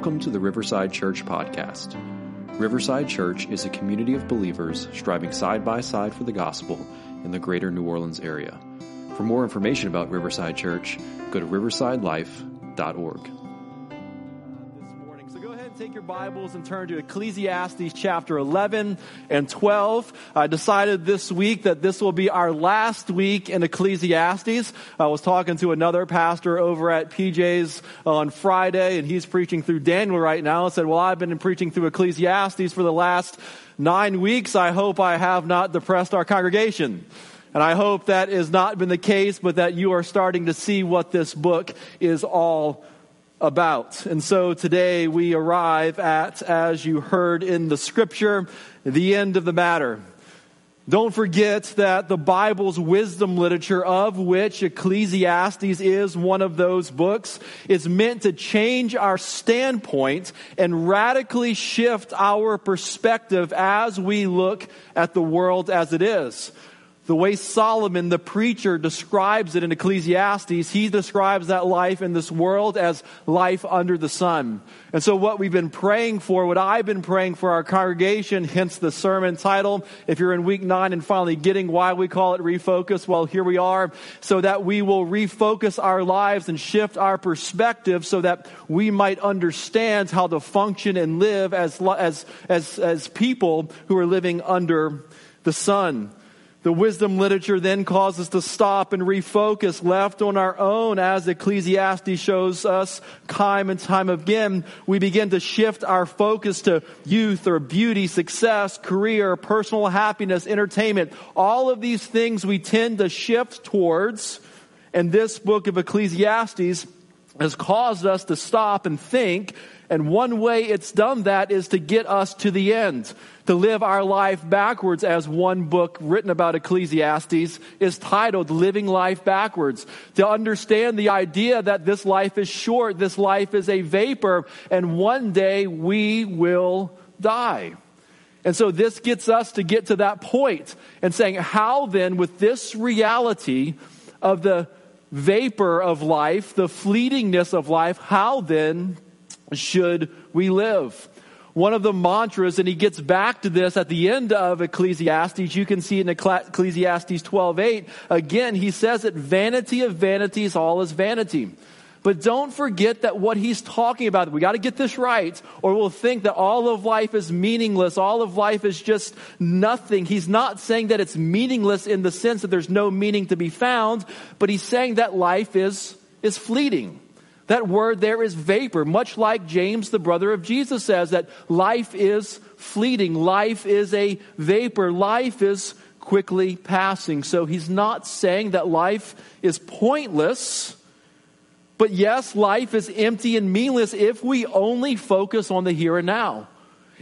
Welcome to the Riverside Church Podcast. Riverside Church is a community of believers striving side by side for the gospel in the greater New Orleans area. For more information about Riverside Church, go to riversidelife.org take your Bibles and turn to Ecclesiastes chapter 11 and 12. I decided this week that this will be our last week in Ecclesiastes. I was talking to another pastor over at PJ's on Friday, and he's preaching through Daniel right now and said, Well, I've been preaching through Ecclesiastes for the last nine weeks. I hope I have not depressed our congregation. And I hope that has not been the case, but that you are starting to see what this book is all about. And so today we arrive at, as you heard in the scripture, the end of the matter. Don't forget that the Bible's wisdom literature, of which Ecclesiastes is one of those books, is meant to change our standpoint and radically shift our perspective as we look at the world as it is the way Solomon, the preacher, describes it in Ecclesiastes, he describes that life in this world as life under the sun. And so what we've been praying for, what I've been praying for our congregation, hence the sermon title, if you're in week nine and finally getting why we call it refocus, well, here we are, so that we will refocus our lives and shift our perspective so that we might understand how to function and live as, as, as, as people who are living under the sun. The wisdom literature then calls us to stop and refocus, left on our own, as Ecclesiastes shows us time and time again. We begin to shift our focus to youth or beauty, success, career, personal happiness, entertainment. All of these things we tend to shift towards. And this book of Ecclesiastes has caused us to stop and think and one way it's done that is to get us to the end, to live our life backwards, as one book written about Ecclesiastes is titled Living Life Backwards. To understand the idea that this life is short, this life is a vapor, and one day we will die. And so this gets us to get to that point and saying, how then, with this reality of the vapor of life, the fleetingness of life, how then should we live? One of the mantras, and he gets back to this at the end of Ecclesiastes. You can see in Ecclesiastes 12:8. Again, he says that vanity of vanities, all is vanity. But don't forget that what he's talking about, we got to get this right, or we'll think that all of life is meaningless. All of life is just nothing. He's not saying that it's meaningless in the sense that there's no meaning to be found, but he's saying that life is, is fleeting. That word there is vapor, much like James, the brother of Jesus, says that life is fleeting. Life is a vapor. Life is quickly passing. So he's not saying that life is pointless. But yes, life is empty and meaningless if we only focus on the here and now.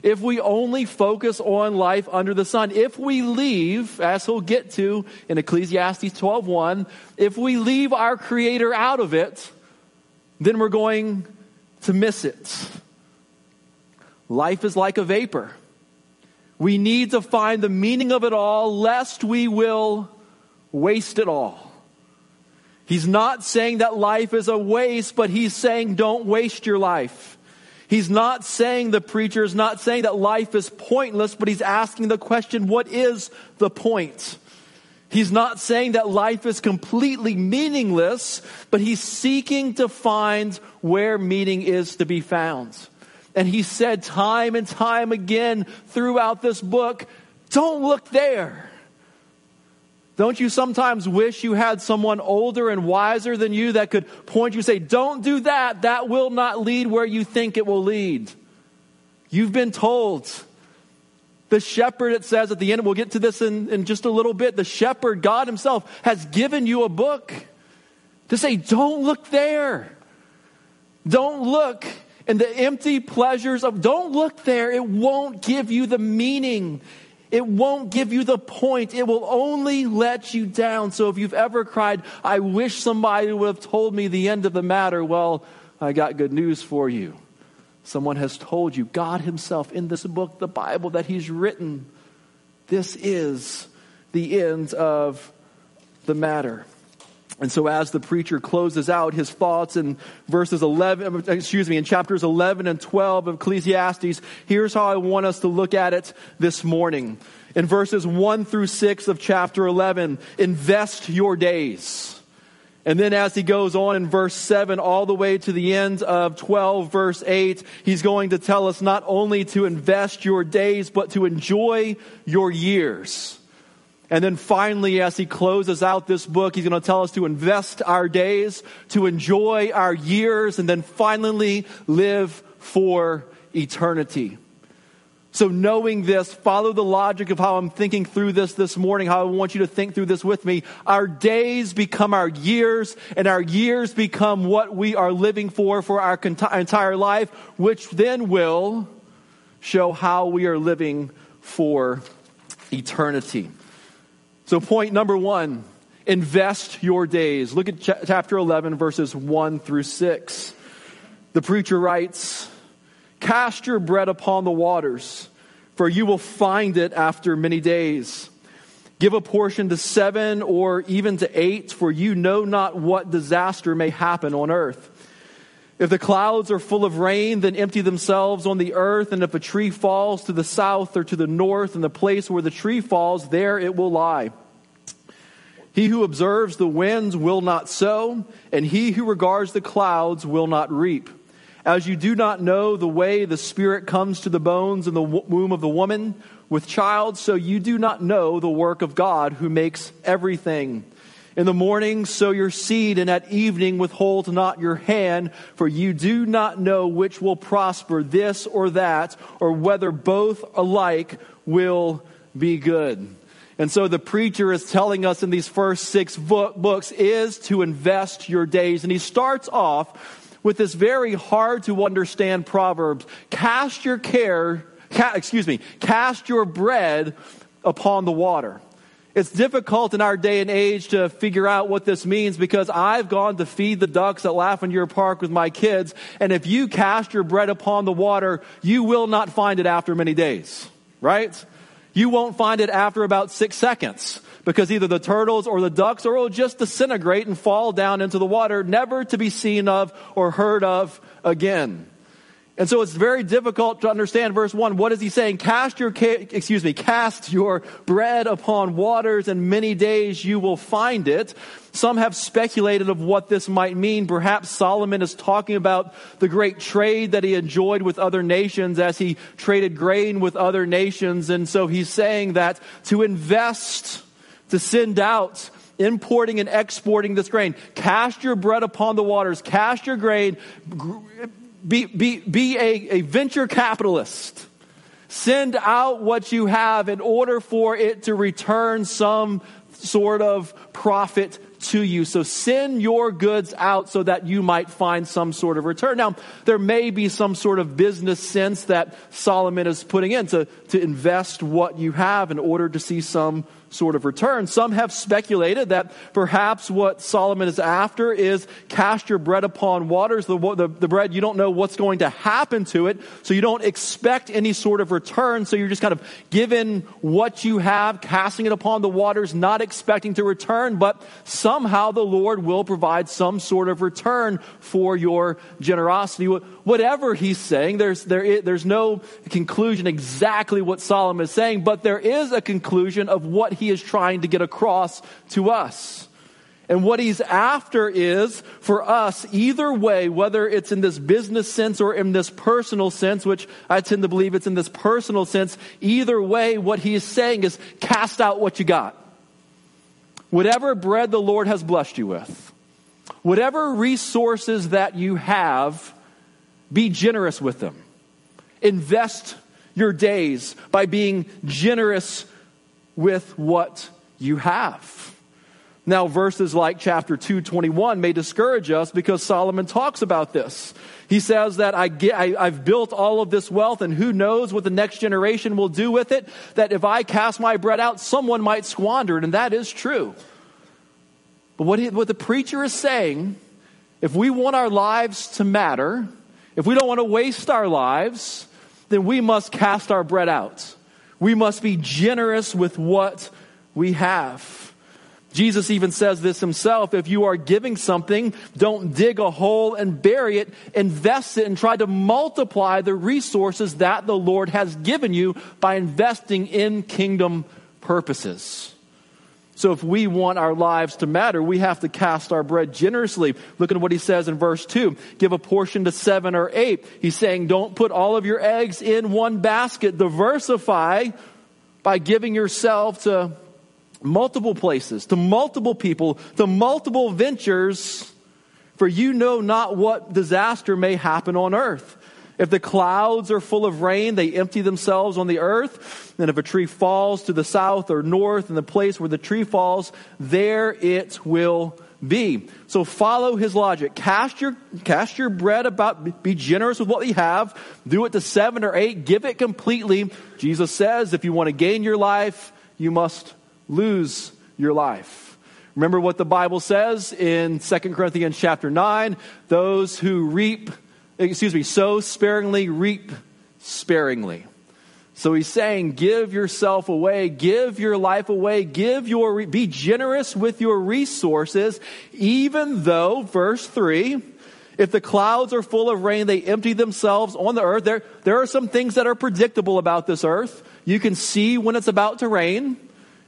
If we only focus on life under the sun. If we leave, as he'll get to in Ecclesiastes 12:1, if we leave our creator out of it, then we're going to miss it. Life is like a vapor. We need to find the meaning of it all, lest we will waste it all. He's not saying that life is a waste, but he's saying don't waste your life. He's not saying, the preacher is not saying that life is pointless, but he's asking the question, what is the point? He's not saying that life is completely meaningless, but he's seeking to find where meaning is to be found. And he said time and time again throughout this book, don't look there. Don't you sometimes wish you had someone older and wiser than you that could point you and say, don't do that. That will not lead where you think it will lead. You've been told the shepherd, it says at the end, we'll get to this in, in just a little bit. The shepherd, God Himself, has given you a book to say, don't look there. Don't look in the empty pleasures of, don't look there. It won't give you the meaning. It won't give you the point. It will only let you down. So if you've ever cried, I wish somebody would have told me the end of the matter, well, I got good news for you. Someone has told you, God Himself in this book, the Bible that He's written, this is the end of the matter. And so as the preacher closes out his thoughts in verses 11, excuse me, in chapters 11 and 12 of Ecclesiastes, here's how I want us to look at it this morning. In verses 1 through 6 of chapter 11, invest your days. And then as he goes on in verse 7 all the way to the end of 12 verse 8, he's going to tell us not only to invest your days, but to enjoy your years. And then finally, as he closes out this book, he's going to tell us to invest our days, to enjoy our years, and then finally live for eternity. So, knowing this, follow the logic of how I'm thinking through this this morning, how I want you to think through this with me. Our days become our years, and our years become what we are living for for our entire life, which then will show how we are living for eternity. So, point number one invest your days. Look at ch- chapter 11, verses 1 through 6. The preacher writes, Cast your bread upon the waters, for you will find it after many days. Give a portion to seven or even to eight, for you know not what disaster may happen on earth. If the clouds are full of rain, then empty themselves on the earth. And if a tree falls to the south or to the north, in the place where the tree falls, there it will lie. He who observes the winds will not sow, and he who regards the clouds will not reap. As you do not know the way the Spirit comes to the bones in the womb of the woman with child, so you do not know the work of God who makes everything. In the morning sow your seed, and at evening withhold not your hand, for you do not know which will prosper, this or that, or whether both alike will be good. And so the preacher is telling us in these first six books is to invest your days. And he starts off with this very hard to understand proverbs. Cast your care, ca- excuse me, cast your bread upon the water. It's difficult in our day and age to figure out what this means because I've gone to feed the ducks at Lavender Park with my kids, and if you cast your bread upon the water, you will not find it after many days, right? You won't find it after about six seconds because either the turtles or the ducks or will just disintegrate and fall down into the water, never to be seen of or heard of again. And so it's very difficult to understand verse 1. What is he saying? Cast your, excuse me, cast your bread upon waters and many days you will find it. Some have speculated of what this might mean. Perhaps Solomon is talking about the great trade that he enjoyed with other nations as he traded grain with other nations. And so he's saying that to invest, to send out, importing and exporting this grain. Cast your bread upon the waters, cast your grain, be, be, be a, a venture capitalist. Send out what you have in order for it to return some sort of profit to you. So send your goods out so that you might find some sort of return. Now, there may be some sort of business sense that Solomon is putting in to, to invest what you have in order to see some sort of return. Some have speculated that perhaps what Solomon is after is cast your bread upon waters, the, the, the, bread, you don't know what's going to happen to it, so you don't expect any sort of return, so you're just kind of given what you have, casting it upon the waters, not expecting to return, but somehow the Lord will provide some sort of return for your generosity. Whatever he's saying, there's, there is, there's no conclusion exactly what Solomon is saying, but there is a conclusion of what he is trying to get across to us. And what he's after is for us, either way, whether it's in this business sense or in this personal sense, which I tend to believe it's in this personal sense, either way, what he is saying is cast out what you got. Whatever bread the Lord has blessed you with, whatever resources that you have, be generous with them. Invest your days by being generous with what you have. Now, verses like chapter 221 may discourage us because Solomon talks about this. He says that I get, I, I've built all of this wealth and who knows what the next generation will do with it. That if I cast my bread out, someone might squander it, and that is true. But what, he, what the preacher is saying, if we want our lives to matter, if we don't want to waste our lives, then we must cast our bread out. We must be generous with what we have. Jesus even says this himself. If you are giving something, don't dig a hole and bury it. Invest it and try to multiply the resources that the Lord has given you by investing in kingdom purposes. So if we want our lives to matter, we have to cast our bread generously. Look at what he says in verse 2. Give a portion to seven or eight. He's saying don't put all of your eggs in one basket. Diversify by giving yourself to multiple places, to multiple people, to multiple ventures, for you know not what disaster may happen on earth. If the clouds are full of rain, they empty themselves on the earth. And if a tree falls to the south or north in the place where the tree falls, there it will be. So follow his logic. Cast your, cast your bread about, be generous with what you have. Do it to seven or eight. Give it completely. Jesus says if you want to gain your life, you must lose your life. Remember what the Bible says in 2 Corinthians chapter 9 those who reap, excuse me, sow sparingly, reap sparingly. So he's saying, give yourself away, give your life away, give your, be generous with your resources, even though, verse 3, if the clouds are full of rain, they empty themselves on the earth. There, there are some things that are predictable about this earth. You can see when it's about to rain.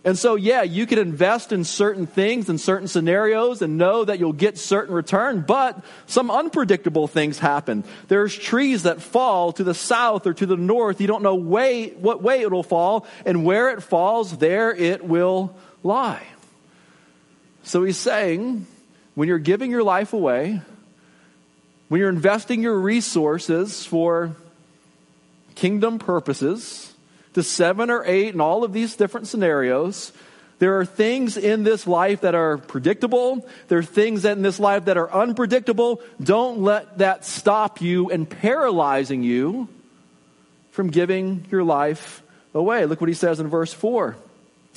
And so, yeah, you can invest in certain things and certain scenarios and know that you'll get certain return, but some unpredictable things happen. There's trees that fall to the south or to the north. You don't know way, what way it'll fall, and where it falls, there it will lie. So he's saying, when you're giving your life away, when you're investing your resources for kingdom purposes, to seven or eight and all of these different scenarios. There are things in this life that are predictable. There are things in this life that are unpredictable. Don't let that stop you and paralyzing you from giving your life away. Look what he says in verse 4.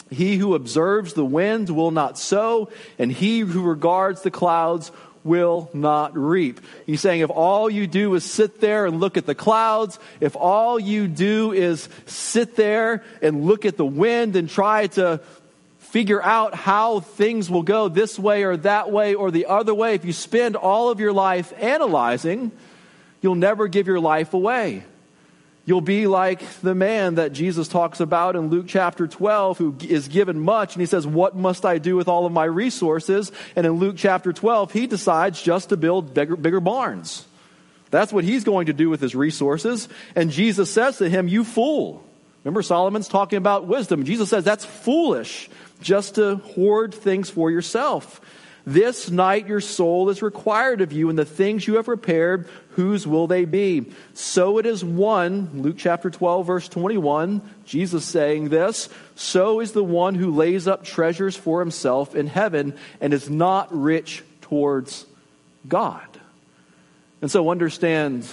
He who observes the wind will not sow, and he who regards the clouds will not reap. He's saying if all you do is sit there and look at the clouds, if all you do is sit there and look at the wind and try to figure out how things will go this way or that way or the other way, if you spend all of your life analyzing, you'll never give your life away. You'll be like the man that Jesus talks about in Luke chapter 12 who is given much and he says, What must I do with all of my resources? And in Luke chapter 12, he decides just to build bigger, bigger barns. That's what he's going to do with his resources. And Jesus says to him, You fool. Remember, Solomon's talking about wisdom. Jesus says, That's foolish just to hoard things for yourself. This night your soul is required of you, and the things you have prepared, whose will they be? So it is one, Luke chapter 12, verse 21, Jesus saying this, so is the one who lays up treasures for himself in heaven and is not rich towards God. And so understand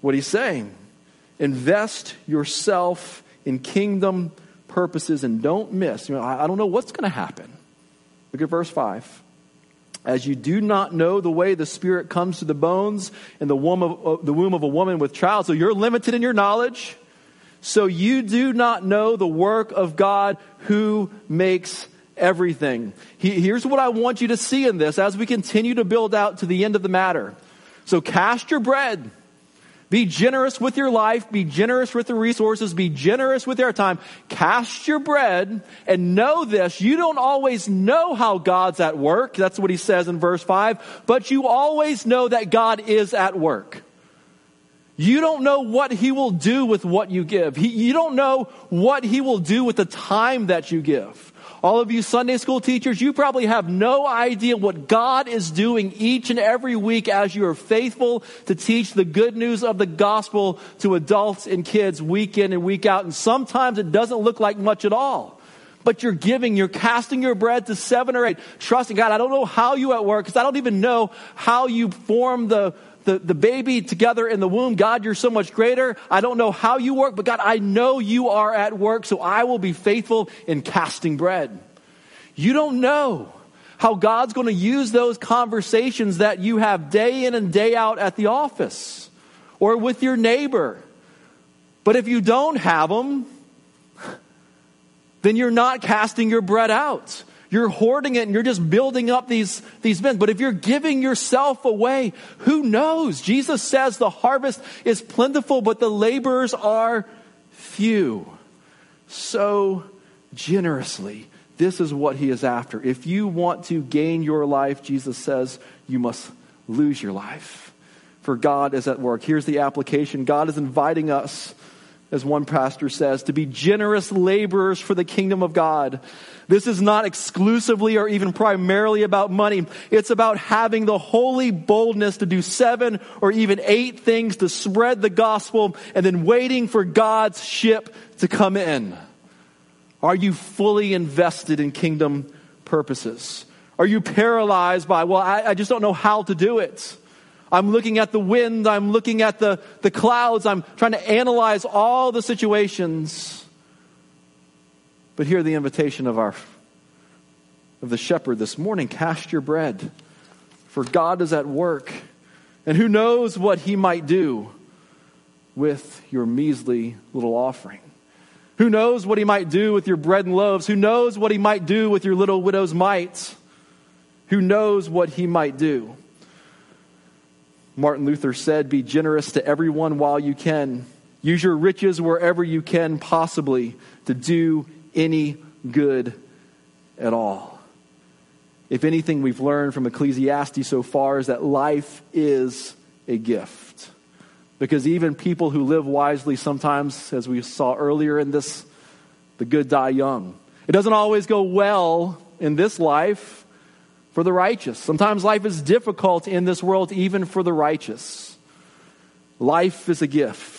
what he's saying. Invest yourself in kingdom purposes and don't miss. You know, I don't know what's going to happen. Look at verse 5 as you do not know the way the Spirit comes to the bones in the womb of, the womb of a woman with child. So you're limited in your knowledge. So you do not know the work of God who makes everything. He, here's what I want you to see in this as we continue to build out to the end of the matter. So cast your bread. Be generous with your life. Be generous with the resources. Be generous with your time. Cast your bread and know this. You don't always know how God's at work. That's what he says in verse 5. But you always know that God is at work. You don't know what he will do with what you give. He, you don't know what he will do with the time that you give. All of you Sunday school teachers, you probably have no idea what God is doing each and every week as you are faithful to teach the good news of the gospel to adults and kids week in and week out. And sometimes it doesn't look like much at all. But you're giving, you're casting your bread to seven or eight, trusting God. I don't know how you at work because I don't even know how you form the, the, the baby together in the womb. God, you're so much greater. I don't know how you work, but God, I know you are at work, so I will be faithful in casting bread. You don't know how God's going to use those conversations that you have day in and day out at the office or with your neighbor. But if you don't have them, then you're not casting your bread out. You're hoarding it and you're just building up these, these bins. But if you're giving yourself away, who knows? Jesus says the harvest is plentiful, but the laborers are few. So generously. This is what he is after. If you want to gain your life, Jesus says, you must lose your life. For God is at work. Here's the application God is inviting us, as one pastor says, to be generous laborers for the kingdom of God. This is not exclusively or even primarily about money. It's about having the holy boldness to do seven or even eight things to spread the gospel and then waiting for God's ship to come in. Are you fully invested in kingdom purposes? Are you paralyzed by, well, I, I, just don't know how to do it? I'm looking at the wind, I'm looking at the, the clouds, I'm trying to analyze all the situations. But hear the invitation of our of the shepherd this morning cast your bread, for God is at work. And who knows what he might do with your measly little offering? Who knows what he might do with your bread and loaves? Who knows what he might do with your little widow's mites? Who knows what he might do? Martin Luther said, Be generous to everyone while you can. Use your riches wherever you can possibly to do any good at all. If anything we've learned from Ecclesiastes so far is that life is a gift. Because even people who live wisely sometimes, as we saw earlier in this, the good die young. It doesn't always go well in this life for the righteous. Sometimes life is difficult in this world, even for the righteous. Life is a gift.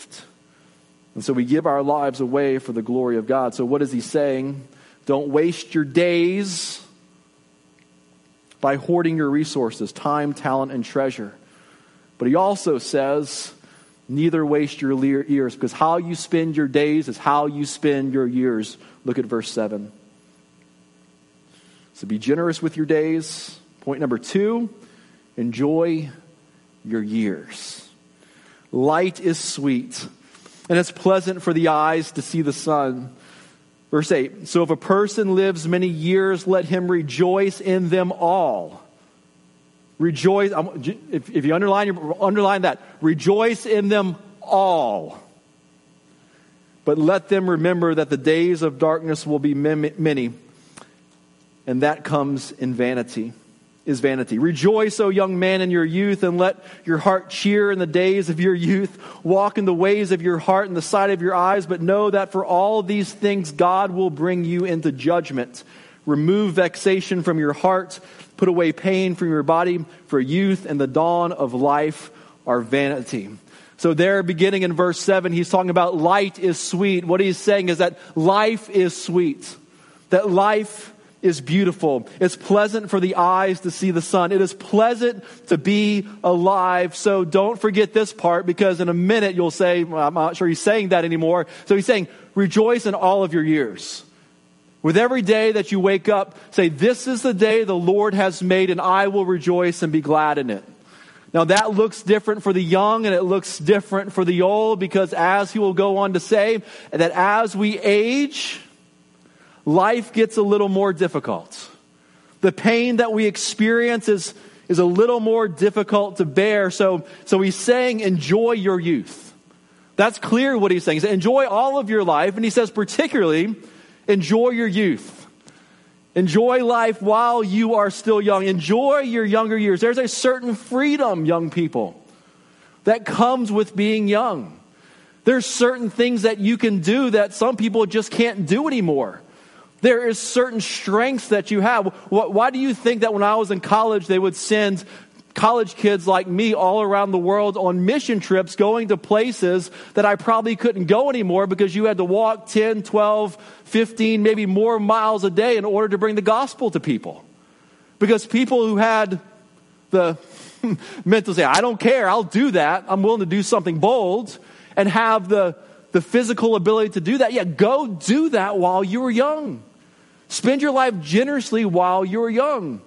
And so we give our lives away for the glory of God. So, what is he saying? Don't waste your days by hoarding your resources, time, talent, and treasure. But he also says, neither waste your years, because how you spend your days is how you spend your years. Look at verse 7. So be generous with your days. Point number two, enjoy your years. Light is sweet, and it's pleasant for the eyes to see the sun. Verse 8 So if a person lives many years, let him rejoice in them all. Rejoice, if, you underline, underline that, rejoice in them all. But let them remember that the days of darkness will be many, and that comes in vanity is vanity. Rejoice, O young man, in your youth, and let your heart cheer in the days of your youth. Walk in the ways of your heart and the sight of your eyes, but know that for all these things God will bring you into judgment. Remove vexation from your heart Put away pain from your body, for youth and the dawn of life are vanity. So, there, beginning in verse 7, he's talking about light is sweet. What he's saying is that life is sweet, that life is beautiful. It's pleasant for the eyes to see the sun. It is pleasant to be alive. So, don't forget this part because in a minute you'll say, well, I'm not sure he's saying that anymore. So, he's saying, rejoice in all of your years. With every day that you wake up, say, This is the day the Lord has made, and I will rejoice and be glad in it. Now, that looks different for the young and it looks different for the old because, as he will go on to say, that as we age, life gets a little more difficult. The pain that we experience is, is a little more difficult to bear. So, so he's saying, enjoy your youth. That's clear what he's saying. He says, enjoy all of your life. And he says, particularly, Enjoy your youth. Enjoy life while you are still young. Enjoy your younger years. There's a certain freedom, young people, that comes with being young. There's certain things that you can do that some people just can't do anymore. There is certain strengths that you have. Why do you think that when I was in college, they would send college kids like me all around the world on mission trips going to places that I probably couldn't go anymore because you had to walk 10, 12, 15, maybe more miles a day in order to bring the gospel to people. Because people who had the mental say, I don't care, I'll do that, I'm willing to do something bold, and have the, the physical ability to do that, yeah, go do that while you're young. Spend your life generously while you're young.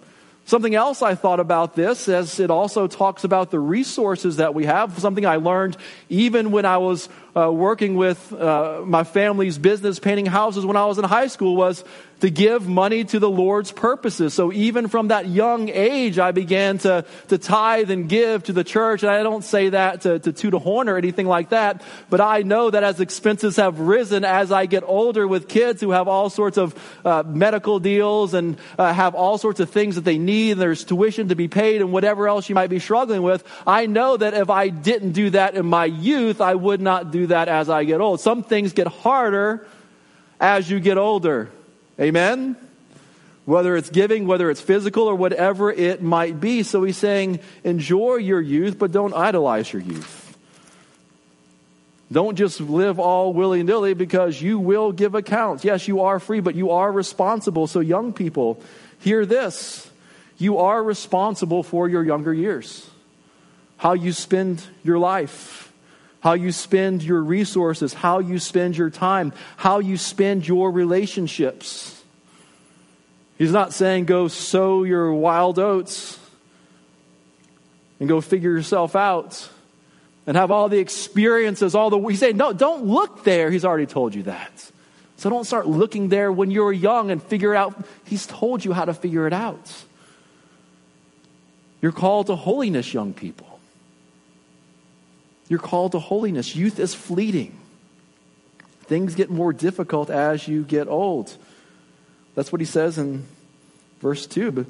Something else I thought about this as it also talks about the resources that we have. Something I learned even when I was uh, working with uh, my family's business painting houses when I was in high school was to give money to the Lord's purposes. So even from that young age, I began to, to tithe and give to the church. And I don't say that to, to toot a horn or anything like that, but I know that as expenses have risen as I get older with kids who have all sorts of uh, medical deals and uh, have all sorts of things that they need, and there's tuition to be paid and whatever else you might be struggling with, I know that if I didn't do that in my youth, I would not do that as I get old. Some things get harder as you get older. Amen? Whether it's giving, whether it's physical, or whatever it might be. So he's saying, enjoy your youth, but don't idolize your youth. Don't just live all willy nilly because you will give accounts. Yes, you are free, but you are responsible. So, young people, hear this. You are responsible for your younger years, how you spend your life, how you spend your resources, how you spend your time, how you spend your relationships. He's not saying go sow your wild oats and go figure yourself out and have all the experiences, all the. He's saying, no, don't look there. He's already told you that. So don't start looking there when you're young and figure out. He's told you how to figure it out. You're called to holiness, young people. You're called to holiness. Youth is fleeting. Things get more difficult as you get old. That's what he says in verse 2,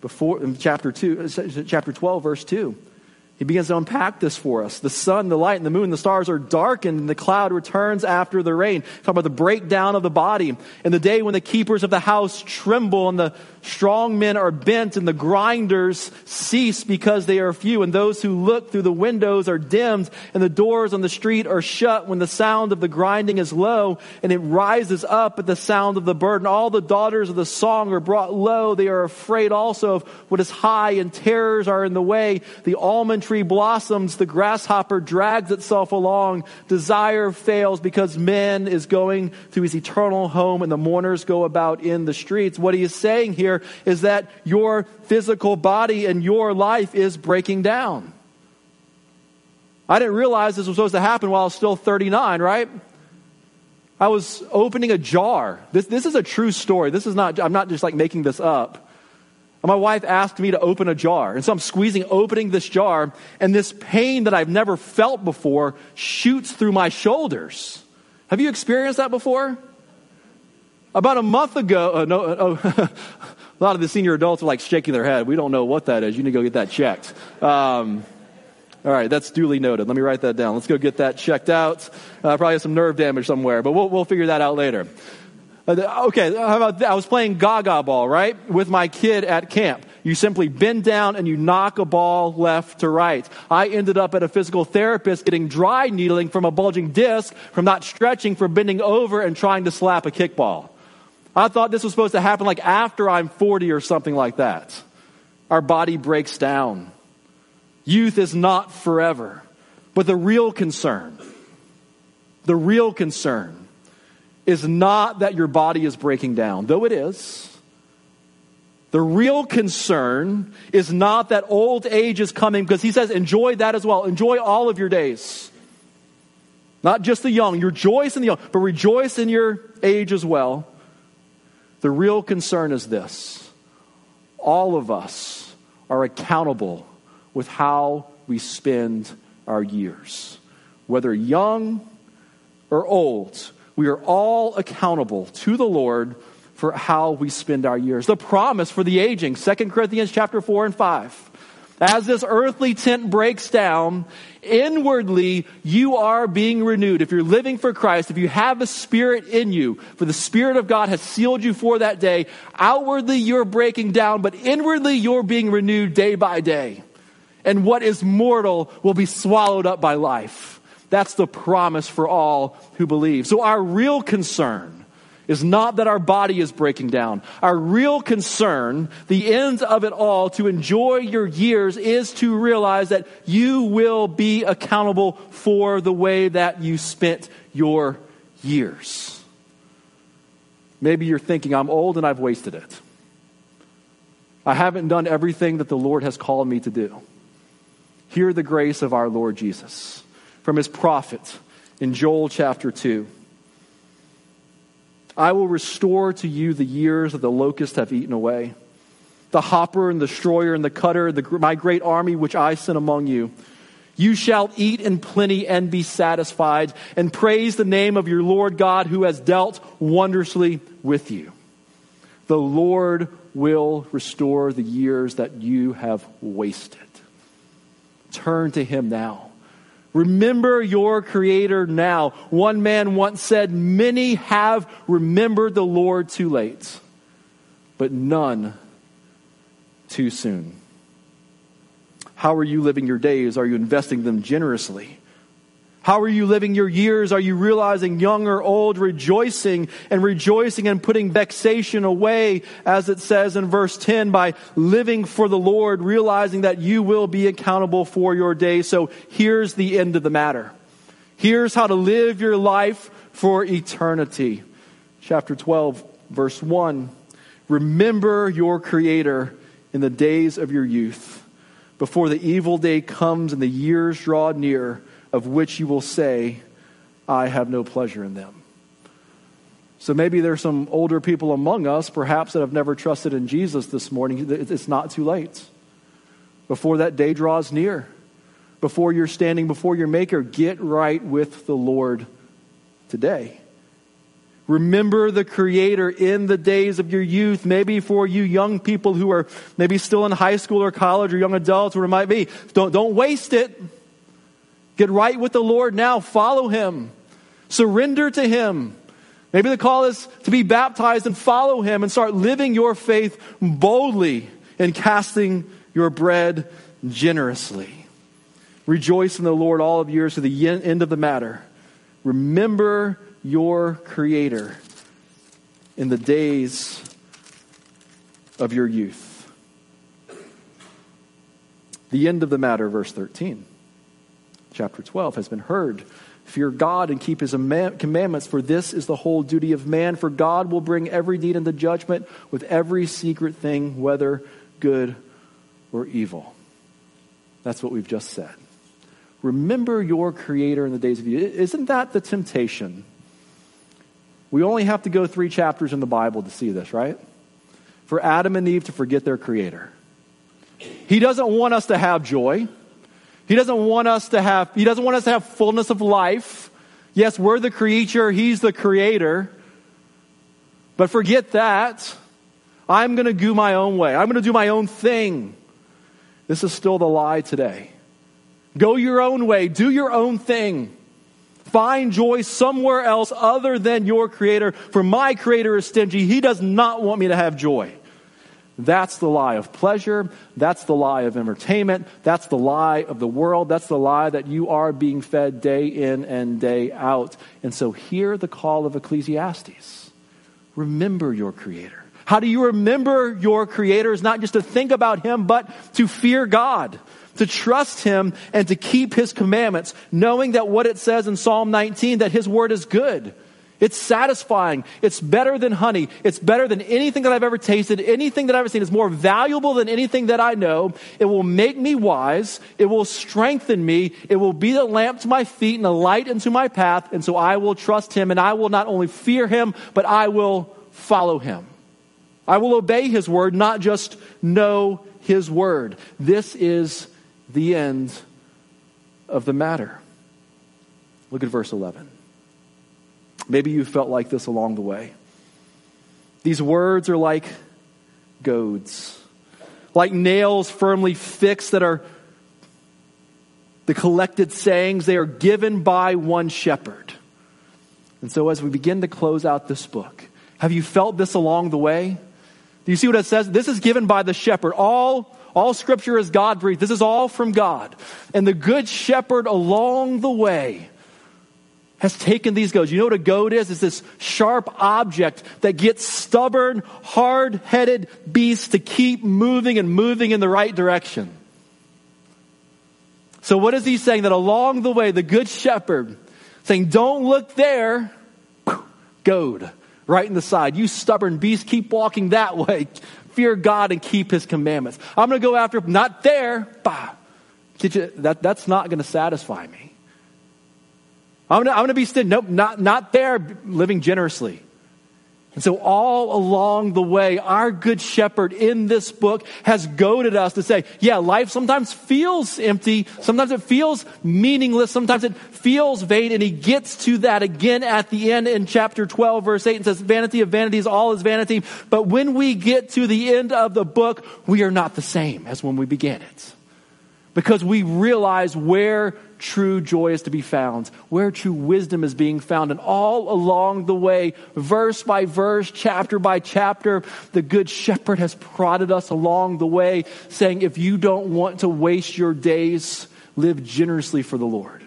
before in chapter 2, uh, chapter 12, verse 2. He begins to unpack this for us. The sun, the light, and the moon, the stars are darkened, and the cloud returns after the rain. Talk about the breakdown of the body. And the day when the keepers of the house tremble, and the strong men are bent, and the grinders cease because they are few, and those who look through the windows are dimmed, and the doors on the street are shut when the sound of the grinding is low, and it rises up at the sound of the burden. All the daughters of the song are brought low. They are afraid also of what is high, and terrors are in the way. The almond tree blossoms, the grasshopper drags itself along, desire fails because man is going to his eternal home and the mourners go about in the streets. What he is saying here is that your physical body and your life is breaking down. I didn't realize this was supposed to happen while I was still 39, right? I was opening a jar. This, this is a true story. This is not, I'm not just like making this up. My wife asked me to open a jar. And so I'm squeezing, opening this jar, and this pain that I've never felt before shoots through my shoulders. Have you experienced that before? About a month ago, uh, no, uh, a lot of the senior adults are like shaking their head. We don't know what that is. You need to go get that checked. Um, all right, that's duly noted. Let me write that down. Let's go get that checked out. Uh, probably some nerve damage somewhere, but we'll, we'll figure that out later. Uh, okay, how about that? I was playing gaga ball, right? With my kid at camp. You simply bend down and you knock a ball left to right. I ended up at a physical therapist getting dry needling from a bulging disc from not stretching, from bending over and trying to slap a kickball. I thought this was supposed to happen like after I'm 40 or something like that. Our body breaks down. Youth is not forever. But the real concern, the real concern is not that your body is breaking down, though it is. The real concern is not that old age is coming because he says, enjoy that as well. Enjoy all of your days. Not just the young. You rejoice in the young, but rejoice in your age as well. The real concern is this all of us are accountable with how we spend our years, whether young or old we are all accountable to the Lord for how we spend our years. The promise for the aging, 2 Corinthians chapter 4 and 5. As this earthly tent breaks down, inwardly you are being renewed. If you're living for Christ, if you have the Spirit in you, for the Spirit of God has sealed you for that day, outwardly you're breaking down, but inwardly you're being renewed day by day. And what is mortal will be swallowed up by life. That's the promise for all who believe. So our real concern is not that our body is breaking down. Our real concern, the end of it all, to enjoy your years is to realize that you will be accountable for the way that you spent your years. Maybe you're thinking, I'm old and I've wasted it. I haven't done everything that the Lord has called me to do. Hear the grace of our Lord Jesus from his prophet in Joel chapter 2. I will restore to you the years that the locusts have eaten away, the hopper and the destroyer and the cutter, the, my great army which I sent among you. You shall eat in plenty and be satisfied, and praise the name of your Lord God who has dealt wondrously with you. The Lord will restore the years that you have wasted. Turn to him now. Remember your Creator now. One man once said, Many have remembered the Lord too late, but none too soon. How are you living your days? Are you investing them generously? How are you living your years? Are you realizing, young or old, rejoicing and rejoicing and putting vexation away, as it says in verse 10, by living for the Lord, realizing that you will be accountable for your day. So here's the end of the matter. Here's how to live your life for eternity. Chapter 12, verse 1. Remember your Creator in the days of your youth, before the evil day comes and the years draw near of which you will say, I have no pleasure in them. So maybe there's some older people among us, perhaps, that have never trusted in Jesus this morning. It's not too late. Before that day draws near, before you're standing before your Maker, get right with the Lord today. Remember the Creator in the days of your youth. Maybe for you young people who are maybe still in high school or college or young adults, where it might be. Don't, don't waste it. Get right with the Lord now. Follow Him. Surrender to Him. Maybe the call is to be baptized and follow Him and start living your faith boldly and casting your bread generously. Rejoice in the Lord all of years to the end of the matter. Remember your Creator in the days of your youth. The end of the matter, verse 13 chapter 12 has been heard. Fear God and keep his commandments, for this is the whole duty of man. For God will bring every deed into judgment with every secret thing, whether good or evil. That's what we've just said. Remember your Creator in the days of you. Isn't that the temptation? We only have to go three chapters in the Bible to see this, right? For Adam and Eve to forget their Creator. He doesn't want us to have joy. He doesn't want us to have, he doesn't want us to have fullness of life. Yes, we're the creature, he's the creator. But forget that. I'm going to go my own way. I'm going to do my own thing. This is still the lie today. Go your own way. Do your own thing. Find joy somewhere else other than your creator. For my creator is stingy. He does not want me to have joy. That's the lie of pleasure. That's the lie of entertainment. That's the lie of the world. That's the lie that you are being fed day in and day out. And so hear the call of Ecclesiastes. Remember your Creator. How do you remember your Creator? Is not just to think about Him, but to fear God, to trust Him, and to keep His commandments, knowing that what it says in Psalm 19, that His word is good it's satisfying. It's better than honey. It's better than anything that I've ever tasted, anything that I've ever seen. It's more valuable than anything that I know. It will make me wise. It will strengthen me. It will be the lamp to my feet and a light into my path. And so I will trust him and I will not only fear him, but I will follow him. I will obey his word, not just know his word. This is the end of the matter. Look at verse 11. Maybe you felt like this along the way. These words are like goads, like nails firmly fixed that are the collected sayings. They are given by one shepherd. And so, as we begin to close out this book, have you felt this along the way? Do you see what it says? This is given by the shepherd. All, all scripture is God breathed. This is all from God. And the good shepherd along the way has taken these goads. You know what a goad is? It's this sharp object that gets stubborn, hard headed beasts to keep moving and moving in the right direction. So, what is he saying? That along the way, the good shepherd saying, Don't look there, goad right in the side. You stubborn beast, keep walking that way. Fear God and keep his commandments. I'm going to go after, not there, bah. That, that's not going to satisfy me. I'm going to be stingy. Nope, not, not there, living generously. And so all along the way, our good shepherd in this book has goaded us to say, yeah, life sometimes feels empty. Sometimes it feels meaningless. Sometimes it feels vain. And he gets to that again at the end in chapter 12, verse 8 and says, vanity of vanities, all is vanity. But when we get to the end of the book, we are not the same as when we began it. Because we realize where true joy is to be found, where true wisdom is being found. And all along the way, verse by verse, chapter by chapter, the Good Shepherd has prodded us along the way, saying, if you don't want to waste your days, live generously for the Lord.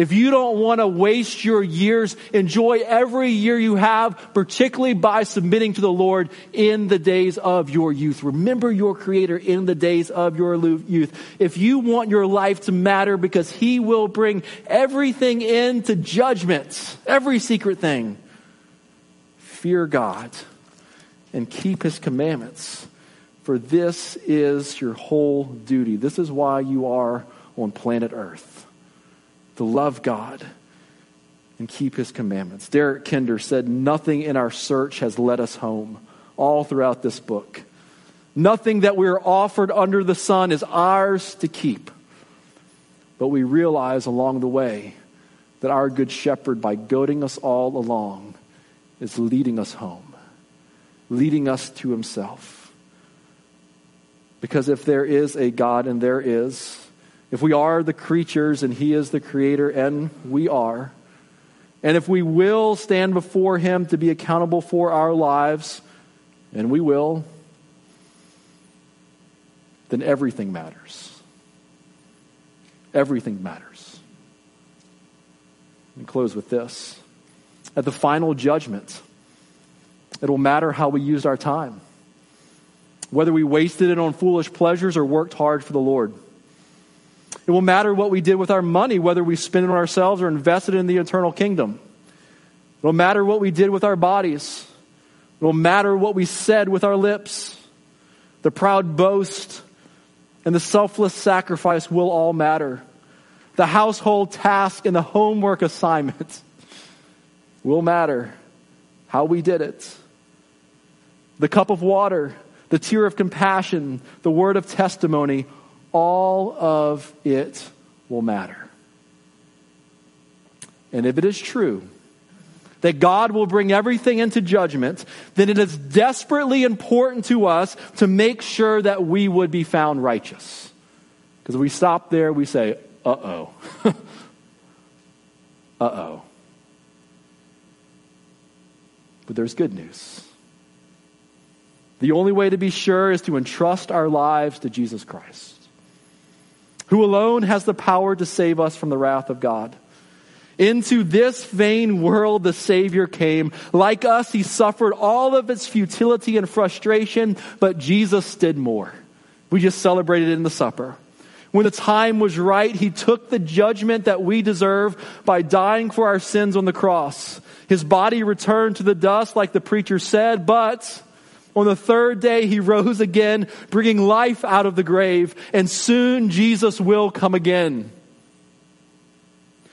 If you don't want to waste your years, enjoy every year you have, particularly by submitting to the Lord in the days of your youth. Remember your Creator in the days of your youth. If you want your life to matter because He will bring everything into judgment, every secret thing, fear God and keep His commandments. For this is your whole duty. This is why you are on planet Earth to love God and keep his commandments. Derek Kidner said, Nothing in our search has led us home, all throughout this book. Nothing that we're offered under the sun is ours to keep. But we realize along the way that our good shepherd, by goading us all along, is leading us home, leading us to himself. Because if there is a God, and there is, if we are the creatures and He is the creator, and we are, and if we will stand before Him to be accountable for our lives, and we will, then everything matters. Everything matters. And close with this. At the final judgment, it will matter how we used our time, whether we wasted it on foolish pleasures or worked hard for the Lord. It will matter what we did with our money, whether we spent it on ourselves or invested in the eternal kingdom. It will matter what we did with our bodies. It will matter what we said with our lips. The proud boast and the selfless sacrifice will all matter. The household task and the homework assignment will matter. How we did it. The cup of water, the tear of compassion, the word of testimony all of it will matter. And if it is true that God will bring everything into judgment, then it is desperately important to us to make sure that we would be found righteous. Because we stop there, we say, uh oh. uh oh. But there's good news. The only way to be sure is to entrust our lives to Jesus Christ who alone has the power to save us from the wrath of God. Into this vain world the Savior came. Like us, he suffered all of its futility and frustration, but Jesus did more. We just celebrated in the supper. When the time was right, he took the judgment that we deserve by dying for our sins on the cross. His body returned to the dust, like the preacher said, but on the third day, he rose again, bringing life out of the grave, and soon Jesus will come again.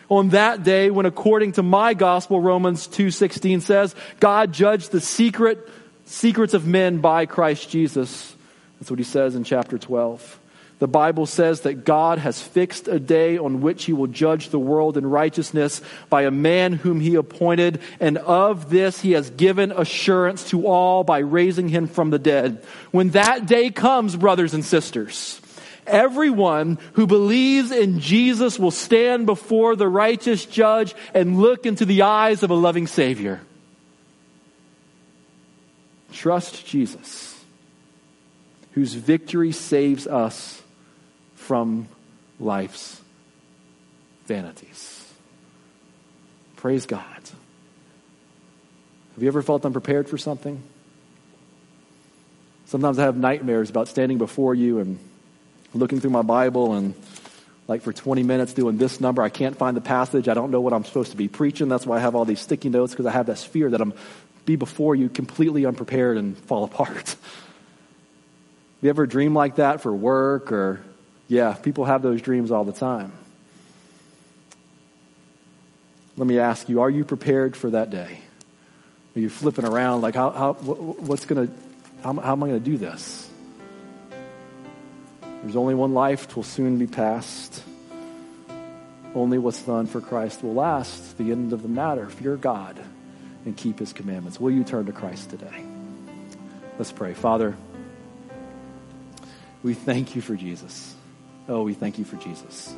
On that day, when according to my gospel, Romans 2.16 says, God judged the secret, secrets of men by Christ Jesus. That's what he says in chapter 12. The Bible says that God has fixed a day on which he will judge the world in righteousness by a man whom he appointed, and of this he has given assurance to all by raising him from the dead. When that day comes, brothers and sisters, everyone who believes in Jesus will stand before the righteous judge and look into the eyes of a loving Savior. Trust Jesus, whose victory saves us from life's vanities. Praise God. Have you ever felt unprepared for something? Sometimes I have nightmares about standing before you and looking through my Bible and like for 20 minutes doing this number. I can't find the passage. I don't know what I'm supposed to be preaching. That's why I have all these sticky notes because I have this fear that I'm be before you completely unprepared and fall apart. Have you ever dream like that for work or yeah, people have those dreams all the time. Let me ask you, are you prepared for that day? Are you flipping around like, how, how, what's going to, how, how am I going to do this? There's only one life, It will soon be past. Only what's done for Christ will last. The end of the matter. Fear God and keep his commandments. Will you turn to Christ today? Let's pray. Father, we thank you for Jesus. Oh, we thank you for Jesus.